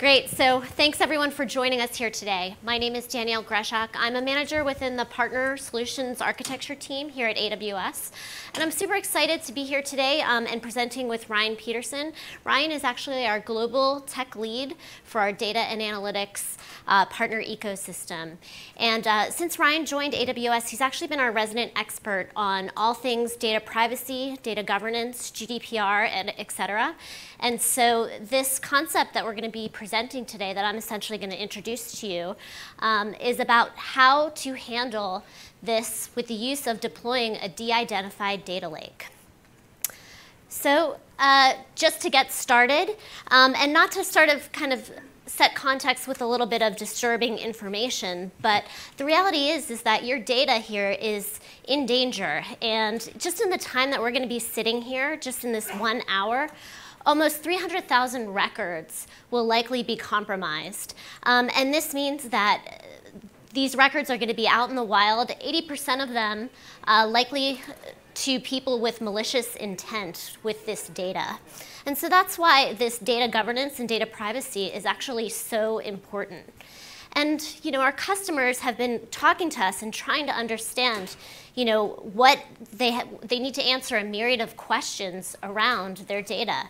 Great. So thanks everyone for joining us here today. My name is Danielle Greshak. I'm a manager within the Partner Solutions Architecture team here at AWS. And I'm super excited to be here today um, and presenting with Ryan Peterson. Ryan is actually our global tech lead for our data and analytics uh, partner ecosystem. And uh, since Ryan joined AWS, he's actually been our resident expert on all things data privacy, data governance, GDPR, and et cetera. And so this concept that we're going to be presenting today that I'm essentially going to introduce to you um, is about how to handle this with the use of deploying a de-identified data lake. So uh, just to get started, um, and not to sort of kind of set context with a little bit of disturbing information, but the reality is, is that your data here is in danger. And just in the time that we're going to be sitting here, just in this one hour, almost 300,000 records will likely be compromised. Um, and this means that these records are going to be out in the wild, 80% of them uh, likely to people with malicious intent with this data. And so that's why this data governance and data privacy is actually so important. And you know, our customers have been talking to us and trying to understand, you know, what they they need to answer a myriad of questions around their data.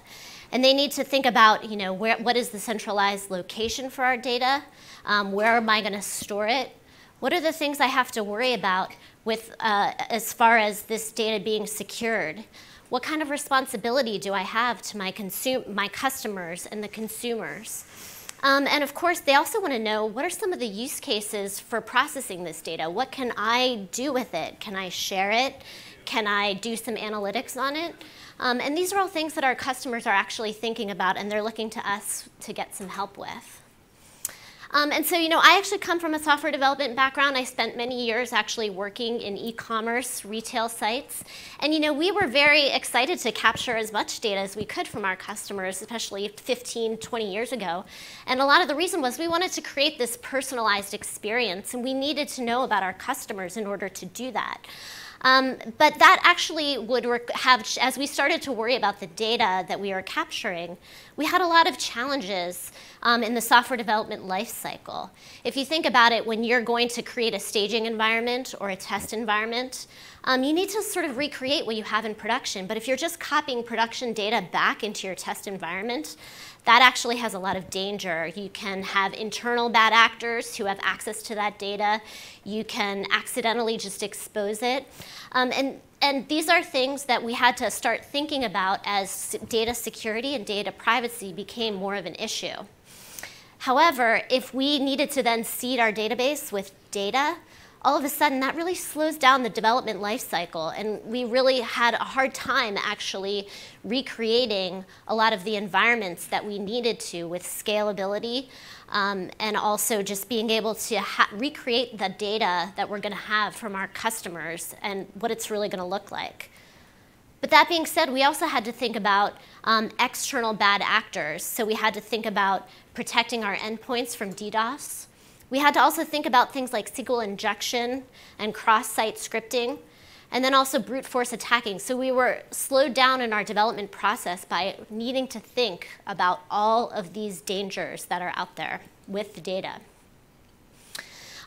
And they need to think about, you know, where, what is the centralized location for our data? Um, where am I going to store it? What are the things I have to worry about with, uh, as far as this data being secured? What kind of responsibility do I have to my, consum- my customers and the consumers? Um, and of course, they also want to know what are some of the use cases for processing this data? What can I do with it? Can I share it? Can I do some analytics on it? Um, and these are all things that our customers are actually thinking about and they're looking to us to get some help with. Um, and so, you know, I actually come from a software development background. I spent many years actually working in e-commerce retail sites. And, you know, we were very excited to capture as much data as we could from our customers, especially 15, 20 years ago. And a lot of the reason was we wanted to create this personalized experience, and we needed to know about our customers in order to do that. Um, but that actually would have, as we started to worry about the data that we were capturing, we had a lot of challenges um, in the software development lifecycle. If you think about it, when you're going to create a staging environment or a test environment, um, you need to sort of recreate what you have in production. But if you're just copying production data back into your test environment, that actually has a lot of danger. You can have internal bad actors who have access to that data. You can accidentally just expose it. Um, and, and these are things that we had to start thinking about as data security and data privacy became more of an issue. However, if we needed to then seed our database with data, all of a sudden that really slows down the development life cycle and we really had a hard time actually recreating a lot of the environments that we needed to with scalability um, and also just being able to recreate the data that we're going to have from our customers and what it's really going to look like. But that being said, we also had to think about um, external bad actors. So we had to think about protecting our endpoints from DDoS. We had to also think about things like SQL injection and cross-site scripting, and then also brute force attacking. So we were slowed down in our development process by needing to think about all of these dangers that are out there with the data.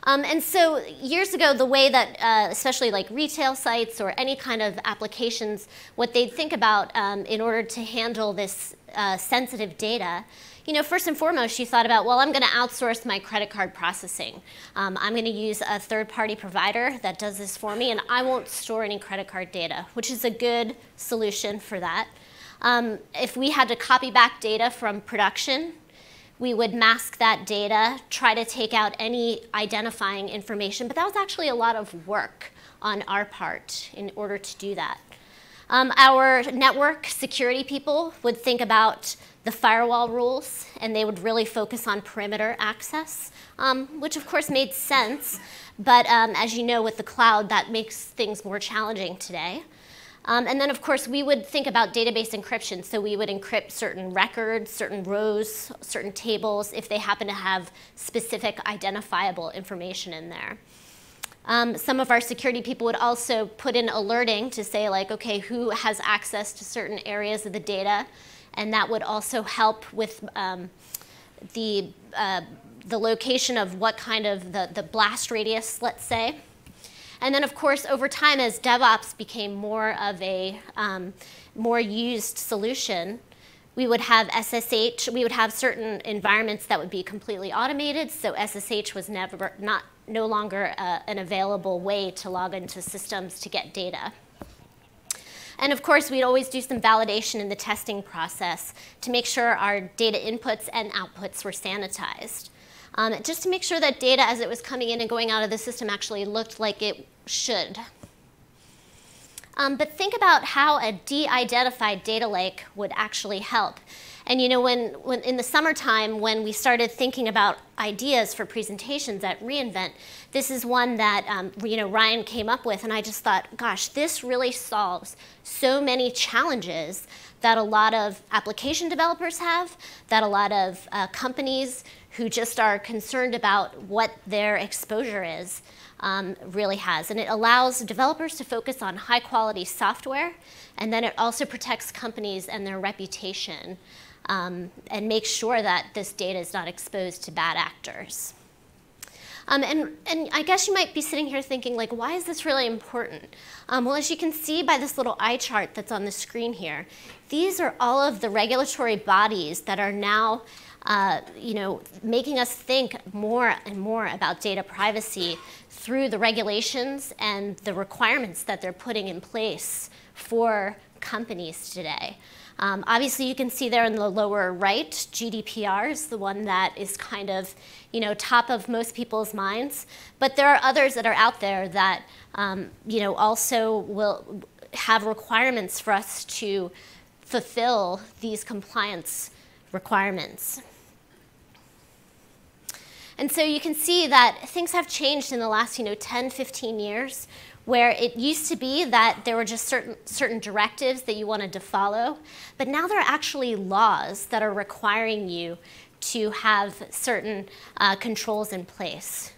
Um, and so years ago, the way that, uh, especially like retail sites or any kind of applications, what they'd think about um, in order to handle this uh, sensitive data you know, first and foremost, you thought about, well, I'm going to outsource my credit card processing. Um, I'm going to use a third-party provider that does this for me, and I won't store any credit card data, which is a good solution for that. Um, if we had to copy back data from production, we would mask that data, try to take out any identifying information, but that was actually a lot of work on our part in order to do that. Um, our network security people would think about the firewall rules, and they would really focus on perimeter access, um, which of course made sense. But um, as you know, with the cloud, that makes things more challenging today. Um, and then, of course, we would think about database encryption. So we would encrypt certain records, certain rows, certain tables, if they happen to have specific identifiable information in there. Um, some of our security people would also put in alerting to say, like, OK, who has access to certain areas of the data? And that would also help with um, the, uh, the location of what kind of the, the blast radius, let's say. And then, of course, over time, as DevOps became more of a um, more used solution, we would have SSH, we would have certain environments that would be completely automated, so SSH was never, not, no longer uh, an available way to log into systems to get data. And of course, we'd always do some validation in the testing process to make sure our data inputs and outputs were sanitized. Um, just to make sure that data as it was coming in and going out of the system actually looked like it should. Um, but think about how a de-identified data lake would actually help. And you know, when, when in the summertime, when we started thinking about ideas for presentations at reInvent, this is one that um, you know Ryan came up with, and I just thought, gosh, this really solves so many challenges that a lot of application developers have, that a lot of uh, companies who just are concerned about what their exposure is um, really has. And it allows developers to focus on high quality software, and then it also protects companies and their reputation um, and make sure that this data is not exposed to bad actors. Um, and, and I guess you might be sitting here thinking, like, why is this really important? Um, well, as you can see by this little eye chart that's on the screen here, these are all of the regulatory bodies that are now uh, you know, making us think more and more about data privacy through the regulations and the requirements that they're putting in place for companies today. Um, obviously, you can see there in the lower right, GDPR is the one that is kind of, you know, top of most people's minds. But there are others that are out there that, um, you know, also will have requirements for us to fulfill these compliance requirements. And so you can see that things have changed in the last, you know, 10, 15 years where it used to be that there were just certain, certain directives that you wanted to follow, but now there are actually laws that are requiring you to have certain uh, controls in place.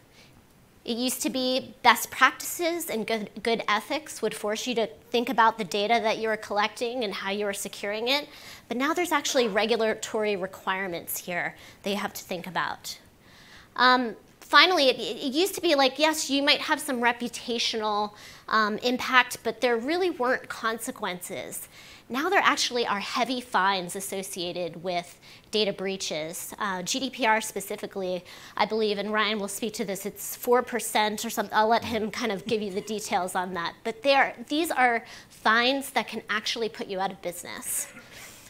It used to be best practices and good, good ethics would force you to think about the data that you were collecting and how you were securing it. But now there's actually regulatory requirements here that you have to think about. Um, finally, it, it, used to be like, yes, you might have some reputational um, impact, but there really weren't consequences. Now there actually are heavy fines associated with data breaches. Uh, GDPR specifically, I believe, and Ryan will speak to this, it's 4% or something. I'll let him kind of give you the details on that. But are, these are fines that can actually put you out of business.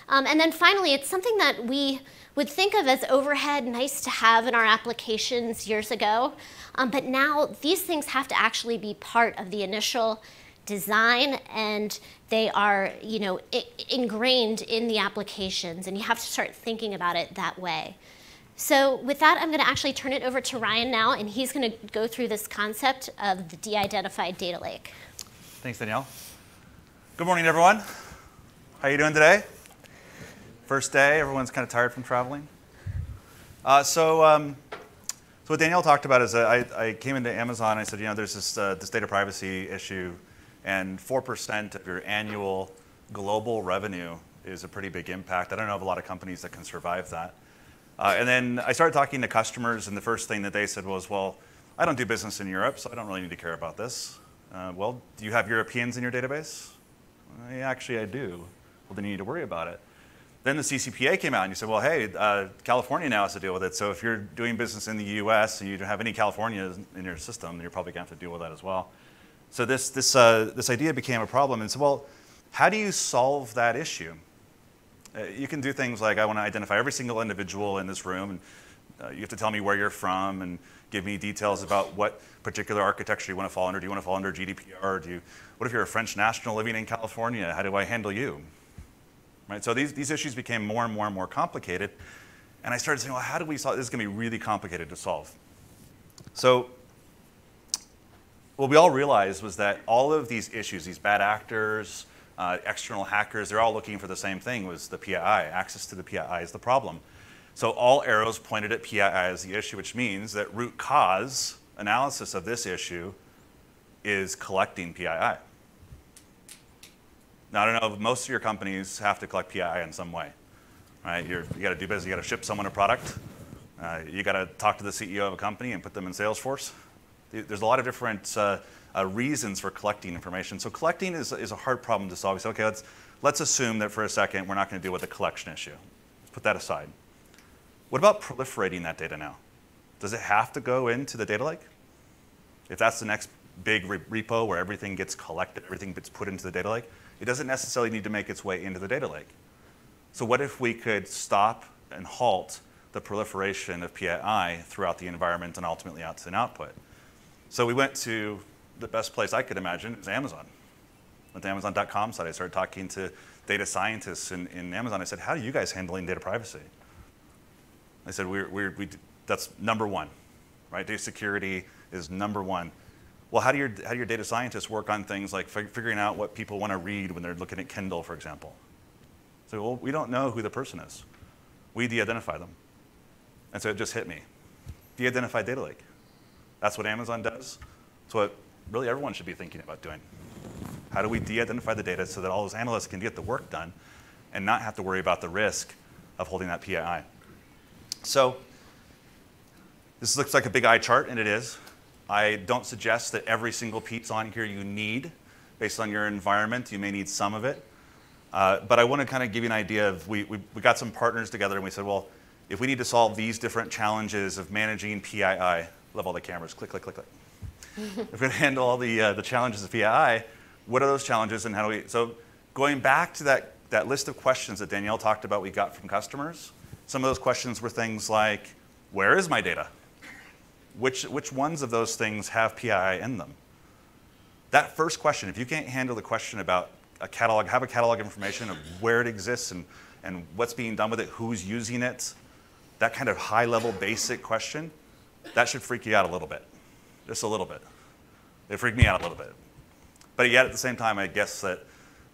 Um, and then finally, it's something that we would think of as overhead, nice to have in our applications years ago. Um, but now these things have to actually be part of the initial design and they are you know, ingrained in the applications and you have to start thinking about it that way. So with that, I'm going to actually turn it over to Ryan now, and he's going to go through this concept of the de-identified data lake. Thanks, Danielle. Good morning, everyone. How are you doing today? First day, everyone's kind of tired from traveling. Uh, so, um, so what Danielle talked about is I, I came into Amazon and I said, you know, there's this, uh, this data privacy issue, and 4% of your annual global revenue is a pretty big impact. I don't know of a lot of companies that can survive that. Uh, and then I started talking to customers, and the first thing that they said was, well, I don't do business in Europe, so I don't really need to care about this. Uh, well, do you have Europeans in your database? yeah, actually, I do. Well, then you need to worry about it. Then the CCPA came out and you said, well, hey, uh, California now has to deal with it. So if you're doing business in the US and you don't have any California in your system, you're probably going to have to deal with that as well. So this, this, uh, this idea became a problem. And so, well, how do you solve that issue? Uh, you can do things like I want to identify every single individual in this room, and uh, you have to tell me where you're from and give me details about what particular architecture you want to fall under. Do you want to fall under GDPR? Do you, what if you're a French national living in California? How do I handle you? Right? So these, these issues became more and more and more complicated. And I started saying, well, how do we solve this? is going to be really complicated to solve. So what we all realized was that all of these issues, these bad actors, uh, external hackers, they're all looking for the same thing, was the PII. Access to the PII is the problem. So all arrows pointed at PII as the issue, which means that root cause analysis of this issue is collecting PII. Now, I don't know, most of your companies have to collect PII in some way, right? You're, you got to do business, you got to ship someone a product. Uh, you got to talk to the CEO of a company and put them in Salesforce. There's a lot of different uh, uh, reasons for collecting information. So collecting is, is a hard problem to solve. So okay, let's, let's assume that for a second we're not going to deal with the collection issue. Let's put that aside. What about proliferating that data now? Does it have to go into the data lake? If that's the next big re repo where everything gets collected, everything gets put into the data lake, it doesn't necessarily need to make its way into the data lake. So what if we could stop and halt the proliferation of PII throughout the environment and ultimately out to an output? So we went to the best place I could imagine is Amazon. Went to Amazon.com site. I started talking to data scientists in, in Amazon. I said, how are you guys handling data privacy? I said, we're, we're, we, that's number one, right? Data security is number one. Well, how do your, how do your data scientists work on things like fig figuring out what people want to read when they're looking at Kindle, for example? So, well, we don't know who the person is. We de-identify them. And so it just hit me. De-identify data lake. That's what Amazon does. It's what really everyone should be thinking about doing. How do we de-identify the data so that all those analysts can get the work done and not have to worry about the risk of holding that PII? So this looks like a big eye chart, and it is. I don't suggest that every single piece on here you need. Based on your environment, you may need some of it. Uh, but I want to kind of give you an idea of, we, we, we, got some partners together and we said, well, if we need to solve these different challenges of managing PII, love all the cameras, click, click, click, click. if we're going to handle all the, uh, the challenges of PII, what are those challenges and how do we, so going back to that, that list of questions that Danielle talked about we got from customers, some of those questions were things like, where is my data? Which, which ones of those things have PII in them? That first question, if you can't handle the question about a catalog, have a catalog information of where it exists and, and what's being done with it, who's using it, that kind of high level basic question, that should freak you out a little bit, just a little bit. It freaked me out a little bit. But yet at the same time, I guess that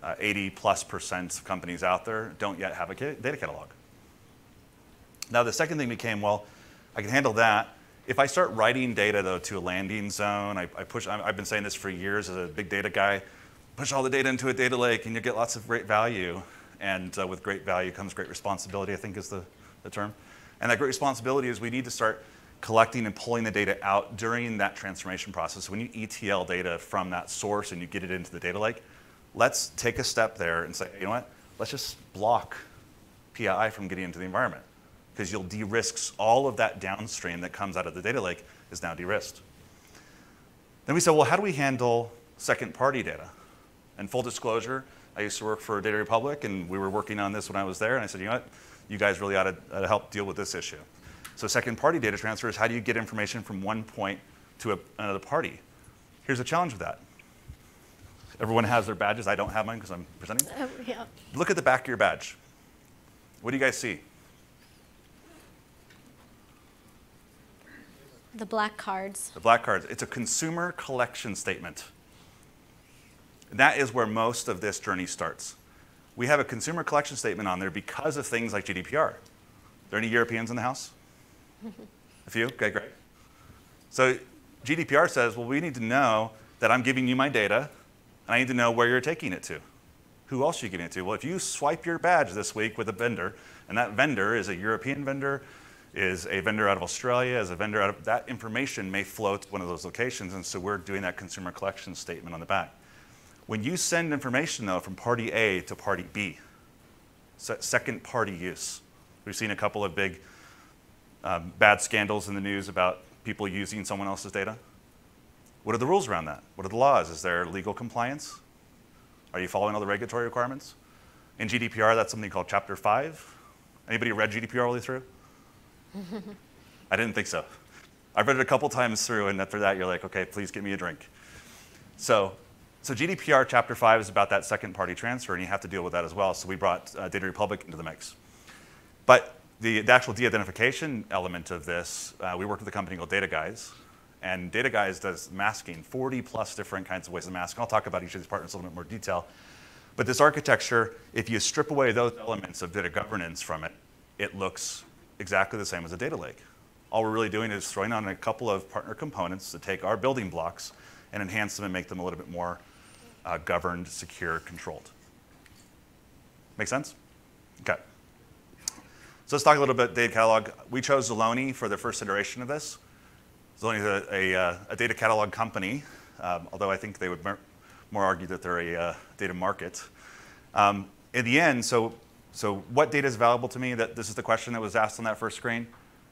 uh, 80 plus percent of companies out there don't yet have a data catalog. Now, the second thing became, well, I can handle that. If I start writing data, though, to a landing zone, I, I push, I've been saying this for years as a big data guy, push all the data into a data lake and you get lots of great value. And uh, with great value comes great responsibility, I think is the, the term. And that great responsibility is we need to start collecting and pulling the data out during that transformation process. When you ETL data from that source and you get it into the data lake, let's take a step there and say, you know what, let's just block PII from getting into the environment because you'll de-risk all of that downstream that comes out of the data lake is now de-risked. Then we said, well, how do we handle second party data? And full disclosure, I used to work for Data Republic and we were working on this when I was there and I said, you know what, you guys really ought to, ought to help deal with this issue. So second party data transfer is how do you get information from one point to a, another party? Here's a challenge with that. Everyone has their badges. I don't have mine because I'm presenting. Oh, yeah. Look at the back of your badge. What do you guys see? The black cards. The black cards. It's a consumer collection statement. And that is where most of this journey starts. We have a consumer collection statement on there because of things like GDPR. Are there any Europeans in the house? a few? Okay, great. So GDPR says, well, we need to know that I'm giving you my data, and I need to know where you're taking it to. Who else are you giving it to? Well, if you swipe your badge this week with a vendor, and that vendor is a European vendor, is a vendor out of Australia, is a vendor out of that information may flow to one of those locations, and so we're doing that consumer collection statement on the back. When you send information though from party A to party B, second party use, we've seen a couple of big um, bad scandals in the news about people using someone else's data. What are the rules around that? What are the laws? Is there legal compliance? Are you following all the regulatory requirements? In GDPR, that's something called Chapter 5. Anybody read GDPR all the way through? I didn't think so. I've read it a couple times through, and after that, you're like, okay, please get me a drink. So, so GDPR Chapter 5 is about that second party transfer, and you have to deal with that as well. So we brought uh, Data Republic into the mix. But the, the actual de-identification element of this, uh, we worked with a company called Dataguise, and Dataguise does masking, 40 plus different kinds of ways of masking. I'll talk about each of these partners in a little bit more detail. But this architecture, if you strip away those elements of data governance from it, it looks exactly the same as a data lake. All we're really doing is throwing on a couple of partner components to take our building blocks and enhance them and make them a little bit more uh, governed, secure, controlled. Make sense? Okay. So let's talk a little bit data catalog. We chose Zaloni for the first iteration of this. Zaloni is a, a, uh, a data catalog company, um, although I think they would more argue that they're a uh, data market. Um, in the end, so, so what data is valuable to me? That this is the question that was asked on that first screen.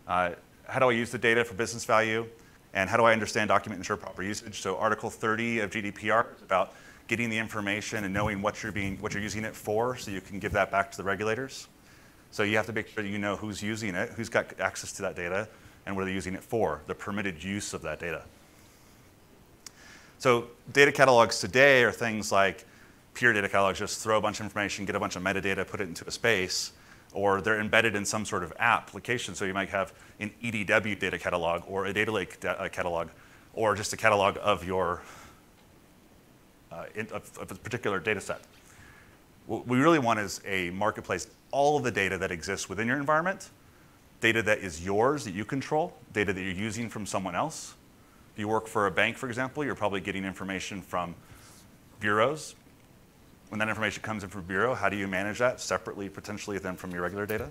Uh, how do I use the data for business value? And how do I understand document ensure proper usage? So Article 30 of GDPR is about getting the information and knowing what you're, being, what you're using it for so you can give that back to the regulators. So you have to make sure you know who's using it, who's got access to that data, and what they're using it for, the permitted use of that data. So data catalogs today are things like pure data catalogs, just throw a bunch of information, get a bunch of metadata, put it into a space, or they're embedded in some sort of application. So you might have an EDW data catalog or a data lake da- catalog or just a catalog of your uh, in, of, of, a particular data set. What we really want is a marketplace, all of the data that exists within your environment, data that is yours, that you control, data that you're using from someone else. If you work for a bank, for example, you're probably getting information from bureaus, when that information comes in from Bureau, how do you manage that separately, potentially, than from your regular data?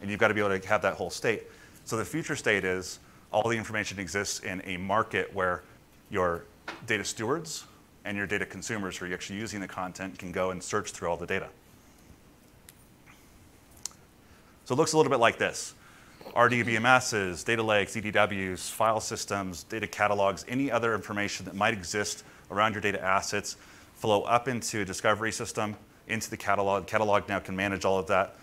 And you've got to be able to have that whole state. So the future state is all the information exists in a market where your data stewards and your data consumers who are actually using the content can go and search through all the data. So it looks a little bit like this. RDBMSs, data lakes, EDWs, file systems, data catalogs, any other information that might exist around your data assets flow up into a discovery system, into the catalog. Catalog now can manage all of that.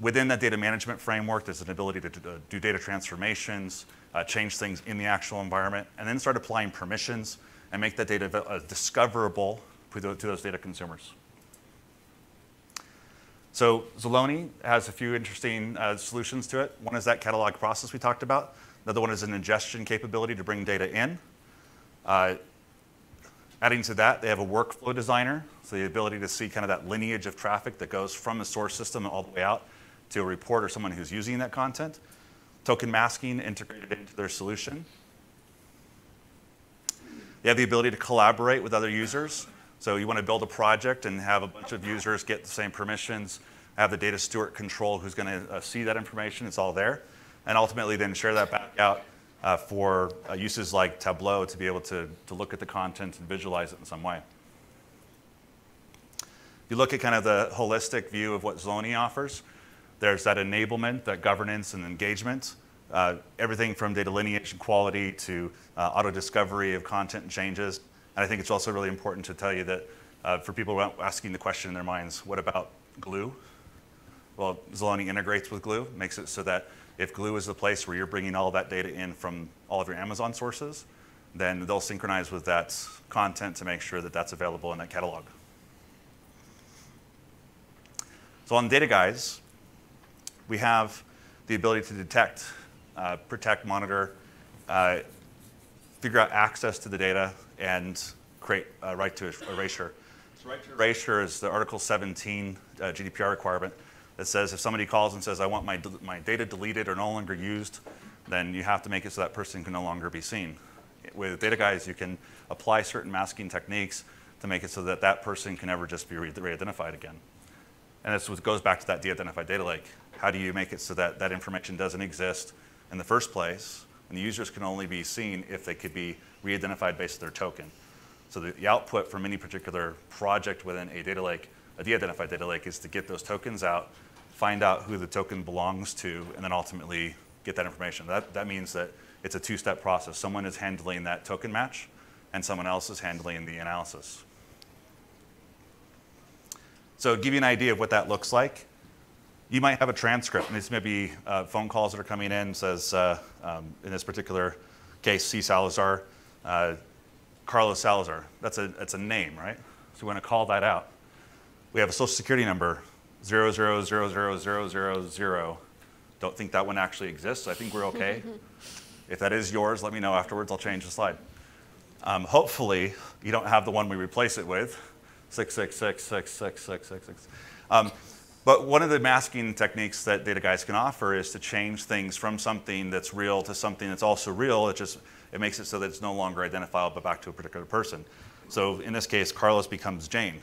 Within that data management framework, there's an ability to do data transformations, uh, change things in the actual environment, and then start applying permissions and make that data uh, discoverable to those data consumers. So Zaloni has a few interesting uh, solutions to it. One is that catalog process we talked about. Another one is an ingestion capability to bring data in. Uh, Adding to that, they have a workflow designer, so the ability to see kind of that lineage of traffic that goes from the source system all the way out to a report or someone who's using that content. Token masking integrated into their solution. They have the ability to collaborate with other users. So you want to build a project and have a bunch of users get the same permissions, have the data steward control who's going to uh, see that information, it's all there. And ultimately then share that back out uh, for uh, uses like Tableau to be able to, to look at the content and visualize it in some way. You look at kind of the holistic view of what Zaloni offers, there's that enablement, that governance and engagement, uh, everything from data lineage and quality to uh, auto discovery of content and changes. And I think it's also really important to tell you that uh, for people asking the question in their minds, what about Glue? Well, Zaloni integrates with Glue, makes it so that if Glue is the place where you're bringing all that data in from all of your Amazon sources, then they'll synchronize with that content to make sure that that's available in that catalog. So on Dataguise, we have the ability to detect, uh, protect, monitor, uh, figure out access to the data, and create a right to erasure. So right to erasure is the Article 17 uh, GDPR requirement that says if somebody calls and says, I want my, my data deleted or no longer used, then you have to make it so that person can no longer be seen. With Dataguise, you can apply certain masking techniques to make it so that that person can never just be re-identified again. And this goes back to that de-identified data lake. How do you make it so that that information doesn't exist in the first place, and the users can only be seen if they could be re-identified based on their token? So the, the output from any particular project within a data lake, a de-identified data lake, is to get those tokens out find out who the token belongs to, and then ultimately get that information. That, that means that it's a two-step process. Someone is handling that token match, and someone else is handling the analysis. So give you an idea of what that looks like, you might have a transcript, and these may be uh, phone calls that are coming in, says, uh, um, in this particular case, C. Salazar, uh, Carlos Salazar. That's a, that's a name, right? So we want to call that out. We have a social security number zero, zero, zero, zero, zero, zero, zero. Don't think that one actually exists. I think we're okay. if that is yours, let me know afterwards. I'll change the slide. Um, hopefully, you don't have the one we replace it with, 66666666. Um, but one of the masking techniques that Dataguise can offer is to change things from something that's real to something that's also real. It just it makes it so that it's no longer identifiable back to a particular person. So in this case, Carlos becomes Jane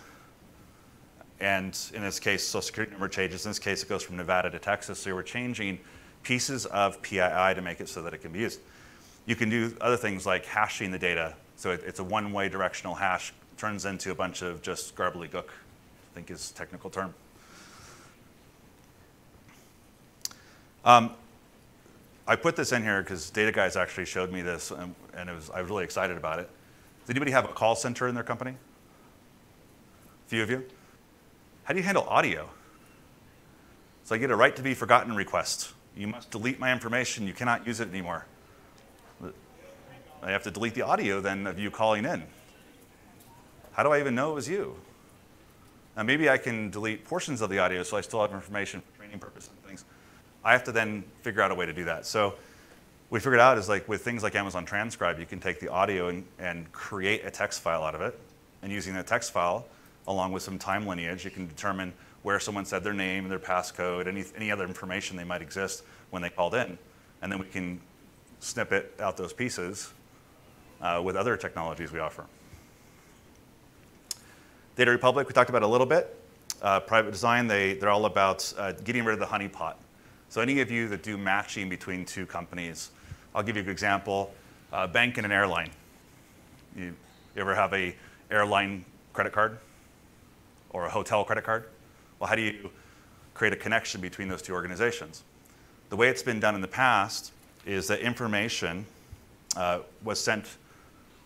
and in this case, social security number changes. In this case, it goes from Nevada to Texas. So we're changing pieces of PII to make it so that it can be used. You can do other things like hashing the data. So it, it's a one-way directional hash, turns into a bunch of just garbly gook, I think is technical term. Um, I put this in here because Dataguise actually showed me this, and, and was, I was really excited about it. Does anybody have a call center in their company? A few of you? How do you handle audio? So I get a right to be forgotten request. You must delete my information. You cannot use it anymore. I have to delete the audio then of you calling in. How do I even know it was you? Now maybe I can delete portions of the audio so I still have information for training purposes and things. I have to then figure out a way to do that. So we figured out is like with things like Amazon Transcribe, you can take the audio and, and create a text file out of it. And using the text file, along with some time lineage, you can determine where someone said their name, their passcode, any, any other information they might exist when they called in. And then we can snippet out those pieces uh, with other technologies we offer. Data Republic, we talked about a little bit. Uh, private design, they, they're all about uh, getting rid of the honeypot. So any of you that do matching between two companies, I'll give you an example. a bank and an airline. You, you ever have a airline credit card or a hotel credit card? Well, how do you create a connection between those two organizations? The way it's been done in the past is that information uh, was sent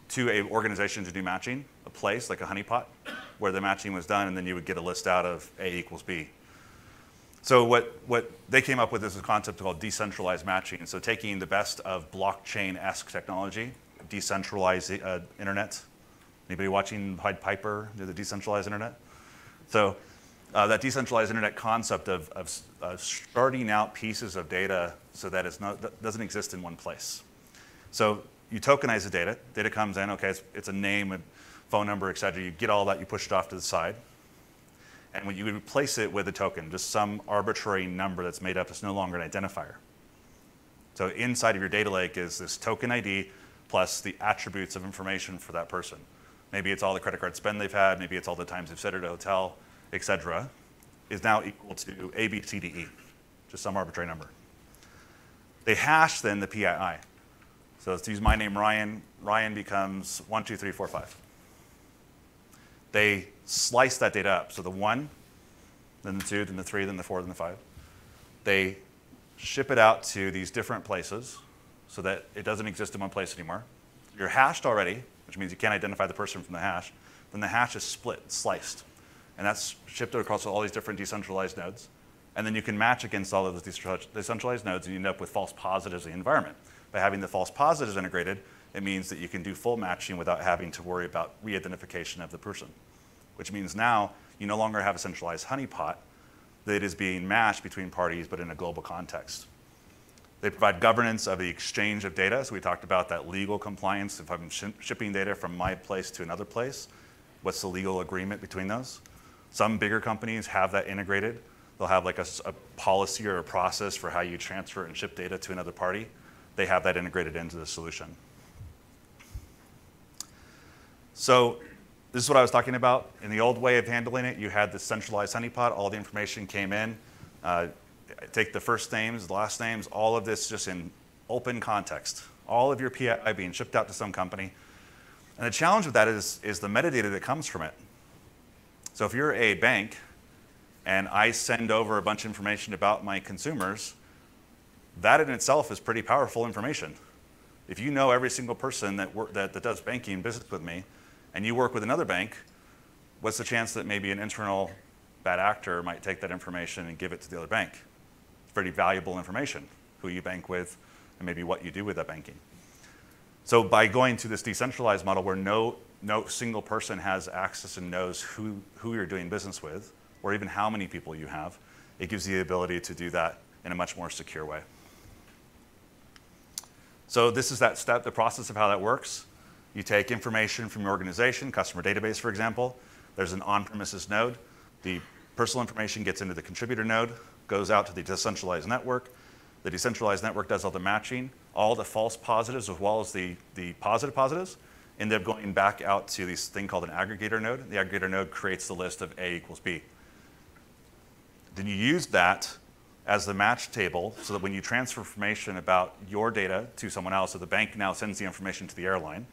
to an organization to do matching, a place like a honeypot, where the matching was done, and then you would get a list out of A equals B. So what, what they came up with is a concept called decentralized matching. So taking the best of blockchain-esque technology, decentralized uh, internet. Anybody watching Pied Piper, the decentralized internet? So uh, that decentralized internet concept of, of uh, starting out pieces of data so that it doesn't exist in one place. So you tokenize the data. Data comes in, okay, it's, it's a name, a phone number, et cetera. You get all that, you push it off to the side. And when you replace it with a token, just some arbitrary number that's made up, it's no longer an identifier. So inside of your data lake is this token ID plus the attributes of information for that person. Maybe it's all the credit card spend they've had, maybe it's all the times they've stayed at a hotel, et cetera, is now equal to A, B, C, D, E, just some arbitrary number. They hash then the PII. So let's use my name, Ryan. Ryan becomes 1, 2, 3, 4, 5. They slice that data up. So the 1, then the 2, then the 3, then the 4, then the 5. They ship it out to these different places so that it doesn't exist in one place anymore. You're hashed already, which means you can't identify the person from the hash. Then the hash is split, sliced. And that's shipped across all these different decentralized nodes. And then you can match against all of those decentralized nodes and you end up with false positives in the environment. By having the false positives integrated, it means that you can do full matching without having to worry about re-identification of the person, which means now you no longer have a centralized honeypot that is being matched between parties but in a global context. They provide governance of the exchange of data. So we talked about that legal compliance. If I'm sh shipping data from my place to another place, what's the legal agreement between those? Some bigger companies have that integrated. They'll have like a, a policy or a process for how you transfer and ship data to another party. They have that integrated into the solution. So this is what I was talking about. In the old way of handling it, you had the centralized honeypot. All the information came in. Uh, take the first names, the last names, all of this just in open context. All of your PII being shipped out to some company. And the challenge with that is, is the metadata that comes from it. So if you're a bank and I send over a bunch of information about my consumers, that in itself is pretty powerful information. If you know every single person that, work, that, that does banking business with me, and you work with another bank, what's the chance that maybe an internal bad actor might take that information and give it to the other bank? Pretty valuable information, who you bank with, and maybe what you do with that banking. So by going to this decentralized model where no, no single person has access and knows who, who you're doing business with, or even how many people you have, it gives you the ability to do that in a much more secure way. So this is that step, the process of how that works. You take information from your organization, customer database, for example. There's an on-premises node. The personal information gets into the contributor node, goes out to the decentralized network. The decentralized network does all the matching. All the false positives as well as the, the positive positives end up going back out to this thing called an aggregator node. The aggregator node creates the list of A equals B. Then you use that as the match table so that when you transfer information about your data to someone else, so the bank now sends the information to the airline.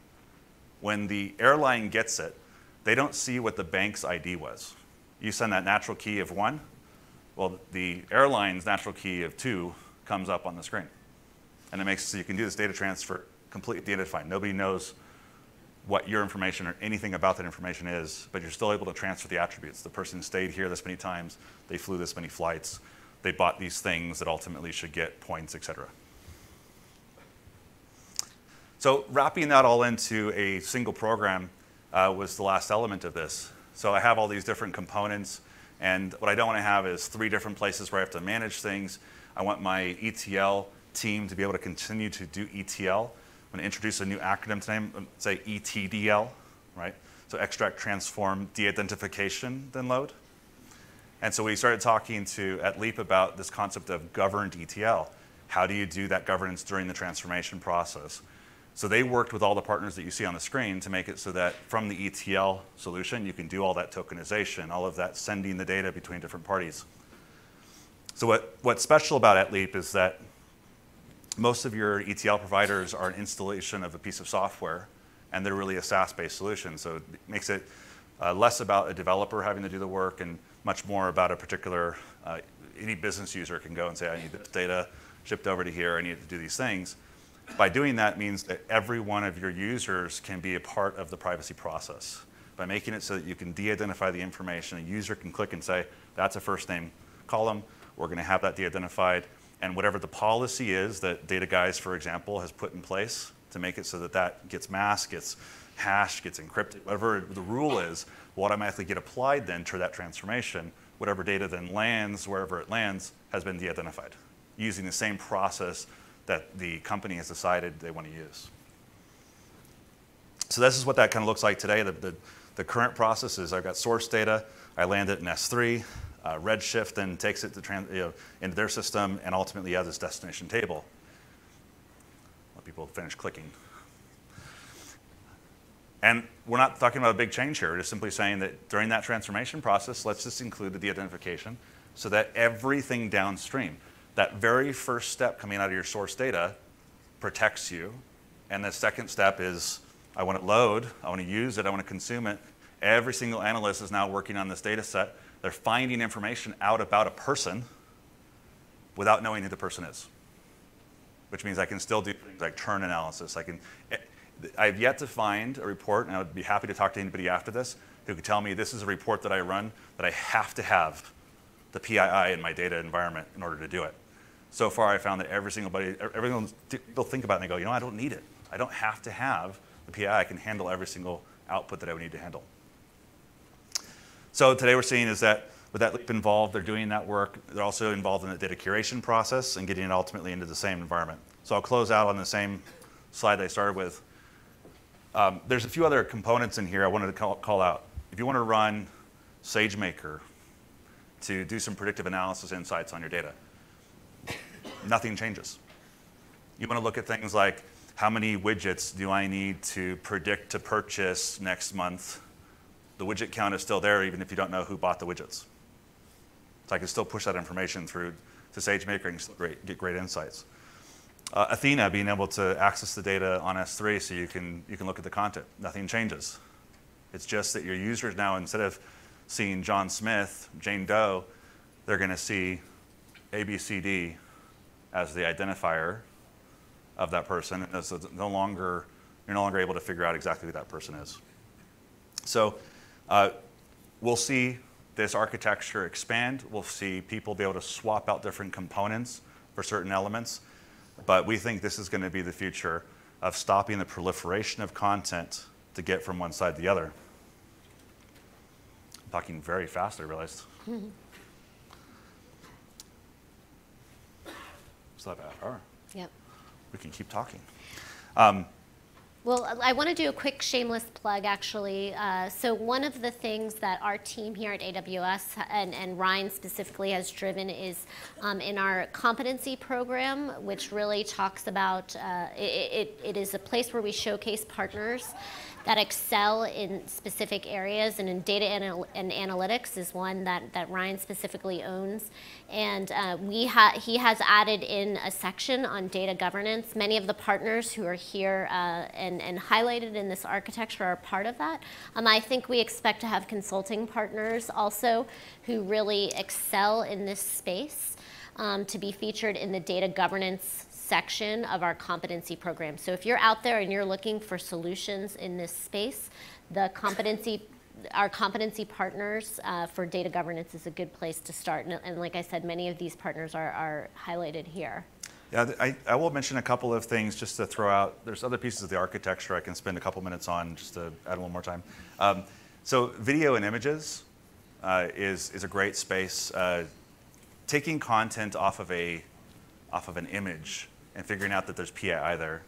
When the airline gets it, they don't see what the bank's ID was. You send that natural key of one, well, the airline's natural key of two comes up on the screen. And it makes so you can do this data transfer completely de-identified. Nobody knows what your information or anything about that information is, but you're still able to transfer the attributes. The person stayed here this many times, they flew this many flights, they bought these things that ultimately should get points, et cetera. So wrapping that all into a single program uh, was the last element of this. So I have all these different components, and what I don't want to have is three different places where I have to manage things. I want my ETL team to be able to continue to do ETL. I'm going to introduce a new acronym today, um, say ETDL, right? So extract, transform, de-identification, then load. And so we started talking to Etleap about this concept of governed ETL. How do you do that governance during the transformation process? So they worked with all the partners that you see on the screen to make it so that from the ETL solution, you can do all that tokenization, all of that sending the data between different parties. So what, what's special about Etleap is that most of your ETL providers are an installation of a piece of software, and they're really a SaaS-based solution. So it makes it uh, less about a developer having to do the work and much more about a particular, uh, any business user can go and say, I need this data shipped over to here, I need to do these things. By doing that means that every one of your users can be a part of the privacy process. By making it so that you can de-identify the information, a user can click and say, that's a first name column, we're gonna have that de-identified, and whatever the policy is that Dataguise, for example, has put in place to make it so that that gets masked, gets hashed, gets encrypted, whatever the rule is, will automatically get applied then to that transformation. Whatever data then lands, wherever it lands, has been de-identified using the same process that the company has decided they want to use. So this is what that kind of looks like today. The, the, the current process is I've got source data, I land it in S3, uh, Redshift then takes it to you know, into their system and ultimately has this destination table. Let people finish clicking. And we're not talking about a big change here. We're just simply saying that during that transformation process, let's just include the de-identification so that everything downstream, that very first step coming out of your source data protects you. And the second step is I want to load, I want to use it, I want to consume it. Every single analyst is now working on this data set. They're finding information out about a person without knowing who the person is, which means I can still do things like churn analysis. I can I've yet to find a report, and I would be happy to talk to anybody after this who could tell me this is a report that I run that I have to have the PII in my data environment in order to do it. So far, I found that every single body, everyone, they'll think about it and they go, you know, I don't need it. I don't have to have the PI. I can handle every single output that I would need to handle. So today we're seeing is that with Etleap involved, they're doing that work. They're also involved in the data curation process and getting it ultimately into the same environment. So I'll close out on the same slide I started with. Um, there's a few other components in here I wanted to call, call out. If you want to run SageMaker to do some predictive analysis insights on your data, nothing changes. You want to look at things like how many widgets do I need to predict to purchase next month? The widget count is still there even if you don't know who bought the widgets. So I can still push that information through to SageMaker and get great insights. Uh, Athena being able to access the data on S3 so you can, you can look at the content. Nothing changes. It's just that your users now, instead of seeing John Smith, Jane Doe, they're going to see ABCD as the identifier of that person. And so no longer, you're no longer able to figure out exactly who that person is. So uh, we'll see this architecture expand. We'll see people be able to swap out different components for certain elements. But we think this is going to be the future of stopping the proliferation of content to get from one side to the other. I'm talking very fast, I realized. Still have half hour. Yep. We can keep talking. Um, Well, I want to do a quick shameless plug, actually. Uh, so one of the things that our team here at AWS and, and Ryan specifically has driven is um, in our competency program, which really talks about uh, it, it, it is a place where we showcase partners that excel in specific areas, and in data anal and analytics is one that, that Ryan specifically owns. And uh, we ha he has added in a section on data governance. Many of the partners who are here uh, and, and highlighted in this architecture are part of that. Um, I think we expect to have consulting partners also who really excel in this space um, to be featured in the data governance section of our competency program. So if you're out there and you're looking for solutions in this space, the competency our competency partners uh, for data governance is a good place to start. And, and like I said, many of these partners are, are highlighted here. Yeah, I, I, will mention a couple of things just to throw out. There's other pieces of the architecture I can spend a couple minutes on just to add a little more time. Um, so video and images uh, is, is a great space. Uh, taking content off of, a, off of an image and figuring out that there's PII there,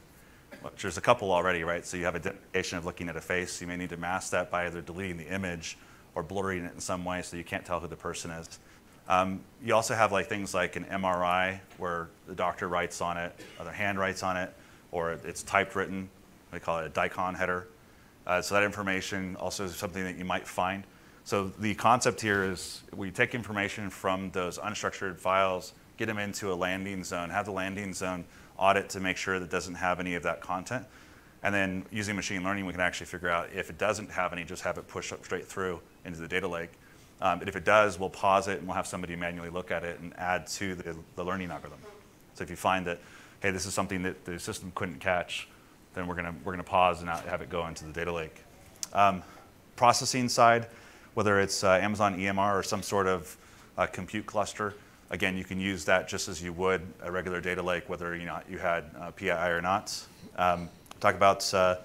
which there's a couple already, right? So you have a identification of looking at a face. You may need to mask that by either deleting the image or blurring it in some way so you can't tell who the person is. Um, you also have like things like an MRI where the doctor writes on it, or their hand writes on it, or it's typed written. We call it a DICOM header. Uh, so that information also is something that you might find. So the concept here is we take information from those unstructured files, get them into a landing zone, have the landing zone audit to make sure that it doesn't have any of that content. And then using machine learning, we can actually figure out if it doesn't have any, just have it push up straight through into the data lake. Um, but if it does, we'll pause it and we'll have somebody manually look at it and add to the, the learning algorithm. So if you find that, hey, this is something that the system couldn't catch, then we're gonna, we're gonna pause and not have it go into the data lake. Um, processing side, whether it's uh, Amazon EMR or some sort of uh, compute cluster, Again, you can use that just as you would a regular data lake, whether you, know, you had uh, PII or not. Um, talk about uh,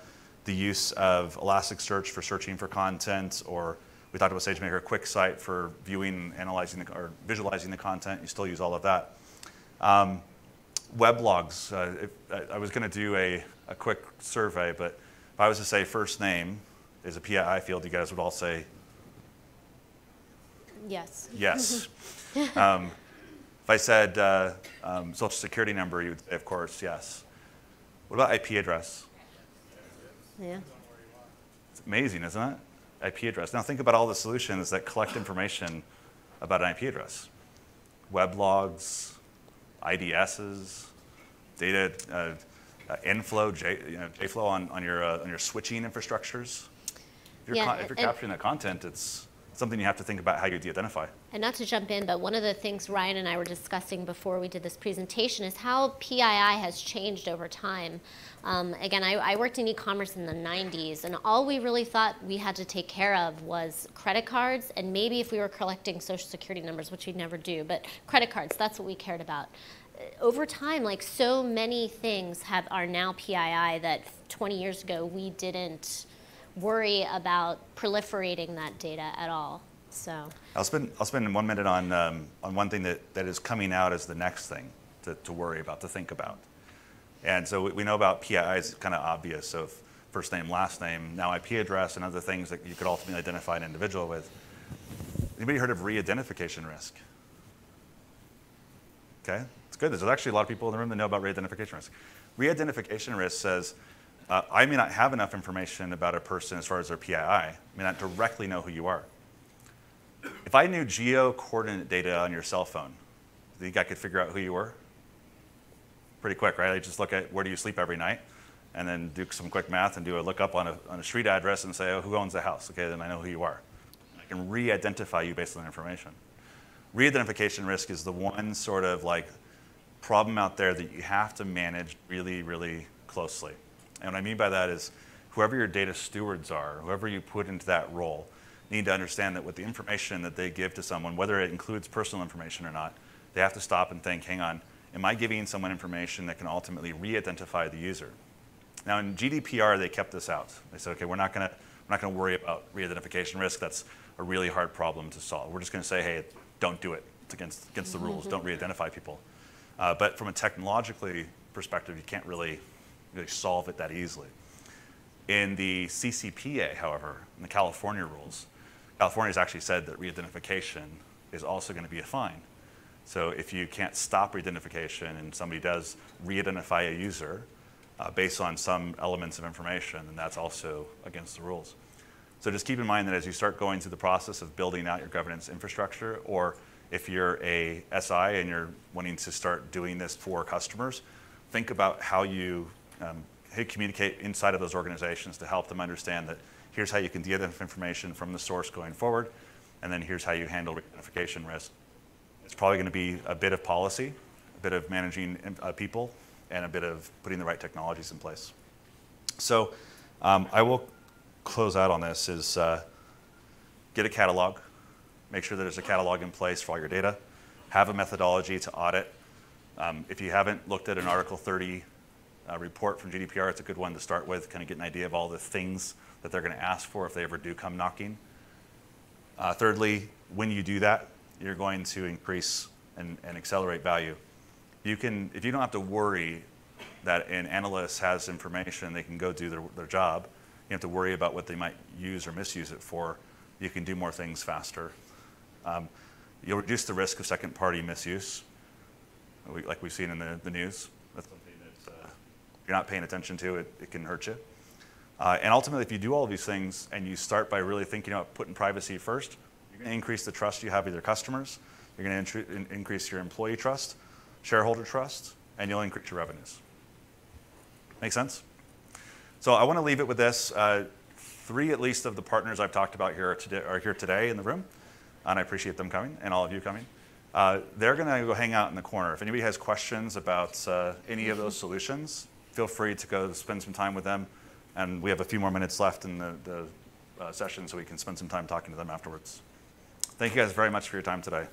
the use of Elasticsearch for searching for content, or we talked about SageMaker QuickSight for viewing, analyzing, the, or visualizing the content. You still use all of that. Um, web logs. Uh, if, I, I was going to do a, a quick survey, but if I was to say first name is a PII field, you guys would all say yes. Yes. um, if I said uh, um, social security number, you would say, of course, yes. What about IP address? Yeah. It's amazing, isn't it? IP address. Now think about all the solutions that collect information about an IP address. Web logs, IDSs, data uh, uh, inflow, J, you know, JFlow on, on, your, uh, on your switching infrastructures. If you're, yeah, if you're capturing that content, it's, something you have to think about how you de-identify. And not to jump in, but one of the things Ryan and I were discussing before we did this presentation is how PII has changed over time. Um, again, I, I, worked in e-commerce in the 90s, and all we really thought we had to take care of was credit cards, and maybe if we were collecting social security numbers, which we'd never do, but credit cards, that's what we cared about. Over time, like so many things have are now PII that 20 years ago we didn't worry about proliferating that data at all. So I'll spend I'll spend one minute on um, on one thing that, that is coming out as the next thing to, to worry about to think about. And so we, know about PII is kind of obvious. So first name, last name, now IP address, and other things that you could ultimately identify an individual with. Anybody heard of re-identification risk? Okay, it's good. There's actually a lot of people in the room that know about re-identification risk. Re-identification risk says uh, I may not have enough information about a person as far as their PII. I may not directly know who you are. If I knew geo coordinate data on your cell phone, do you think I could figure out who you were? Pretty quick, right? I just look at where do you sleep every night and then do some quick math and do a lookup on a, on a street address and say, oh, who owns the house? Okay, then I know who you are. I can re identify you based on that information. Re identification risk is the one sort of like problem out there that you have to manage really, really closely. And what I mean by that is whoever your data stewards are, whoever you put into that role, need to understand that with the information that they give to someone, whether it includes personal information or not, they have to stop and think, hang on, am I giving someone information that can ultimately re-identify the user? Now in GDPR, they kept this out. They said, okay, we're not going to we're not going to worry about re-identification risk. That's a really hard problem to solve. We're just going to say, hey, don't do it. It's against, against the rules. Don't re-identify people. Uh, but from a technologically perspective, you can't really really solve it that easily. In the CCPA, however, in the California rules, California has actually said that re-identification is also going to be a fine. So if you can't stop re-identification and somebody does re-identify a user uh, based on some elements of information, then that's also against the rules. So just keep in mind that as you start going through the process of building out your governance infrastructure, or if you're a SI and you're wanting to start doing this for customers, think about how you um, communicate inside of those organizations to help them understand that here's how you can de-identify information from the source going forward, and then here's how you handle identification risk. It's probably going to be a bit of policy, a bit of managing uh, people, and a bit of putting the right technologies in place. So um, I will close out on this is uh, get a catalog, make sure that there's a catalog in place for all your data, have a methodology to audit. Um, if you haven't looked at an Article 30 uh, report from GDPR, it's a good one to start with, kind of get an idea of all the things that they're going to ask for if they ever do come knocking. Uh, thirdly, when you do that, you're going to increase and, and accelerate value. You can, if you don't have to worry that an analyst has information, they can go do their, their job. You have to worry about what they might use or misuse it for. You can do more things faster. Um, you'll reduce the risk of second party misuse, like we've seen in the, the news. That's you're not paying attention to, it, it can hurt you. Uh, and ultimately, if you do all of these things and you start by really thinking about putting privacy first, you're going to increase the trust you have with your customers. You're going to in increase your employee trust, shareholder trust, and you'll increase your revenues. Make sense? So I want to leave it with this. Uh, three at least of the partners I've talked about here are, today, are here today in the room, and I appreciate them coming and all of you coming. Uh, they're going to go hang out in the corner. If anybody has questions about uh, any of those solutions, feel free to go spend some time with them. And we have a few more minutes left in the, the uh, session, so we can spend some time talking to them afterwards. Thank you guys very much for your time today.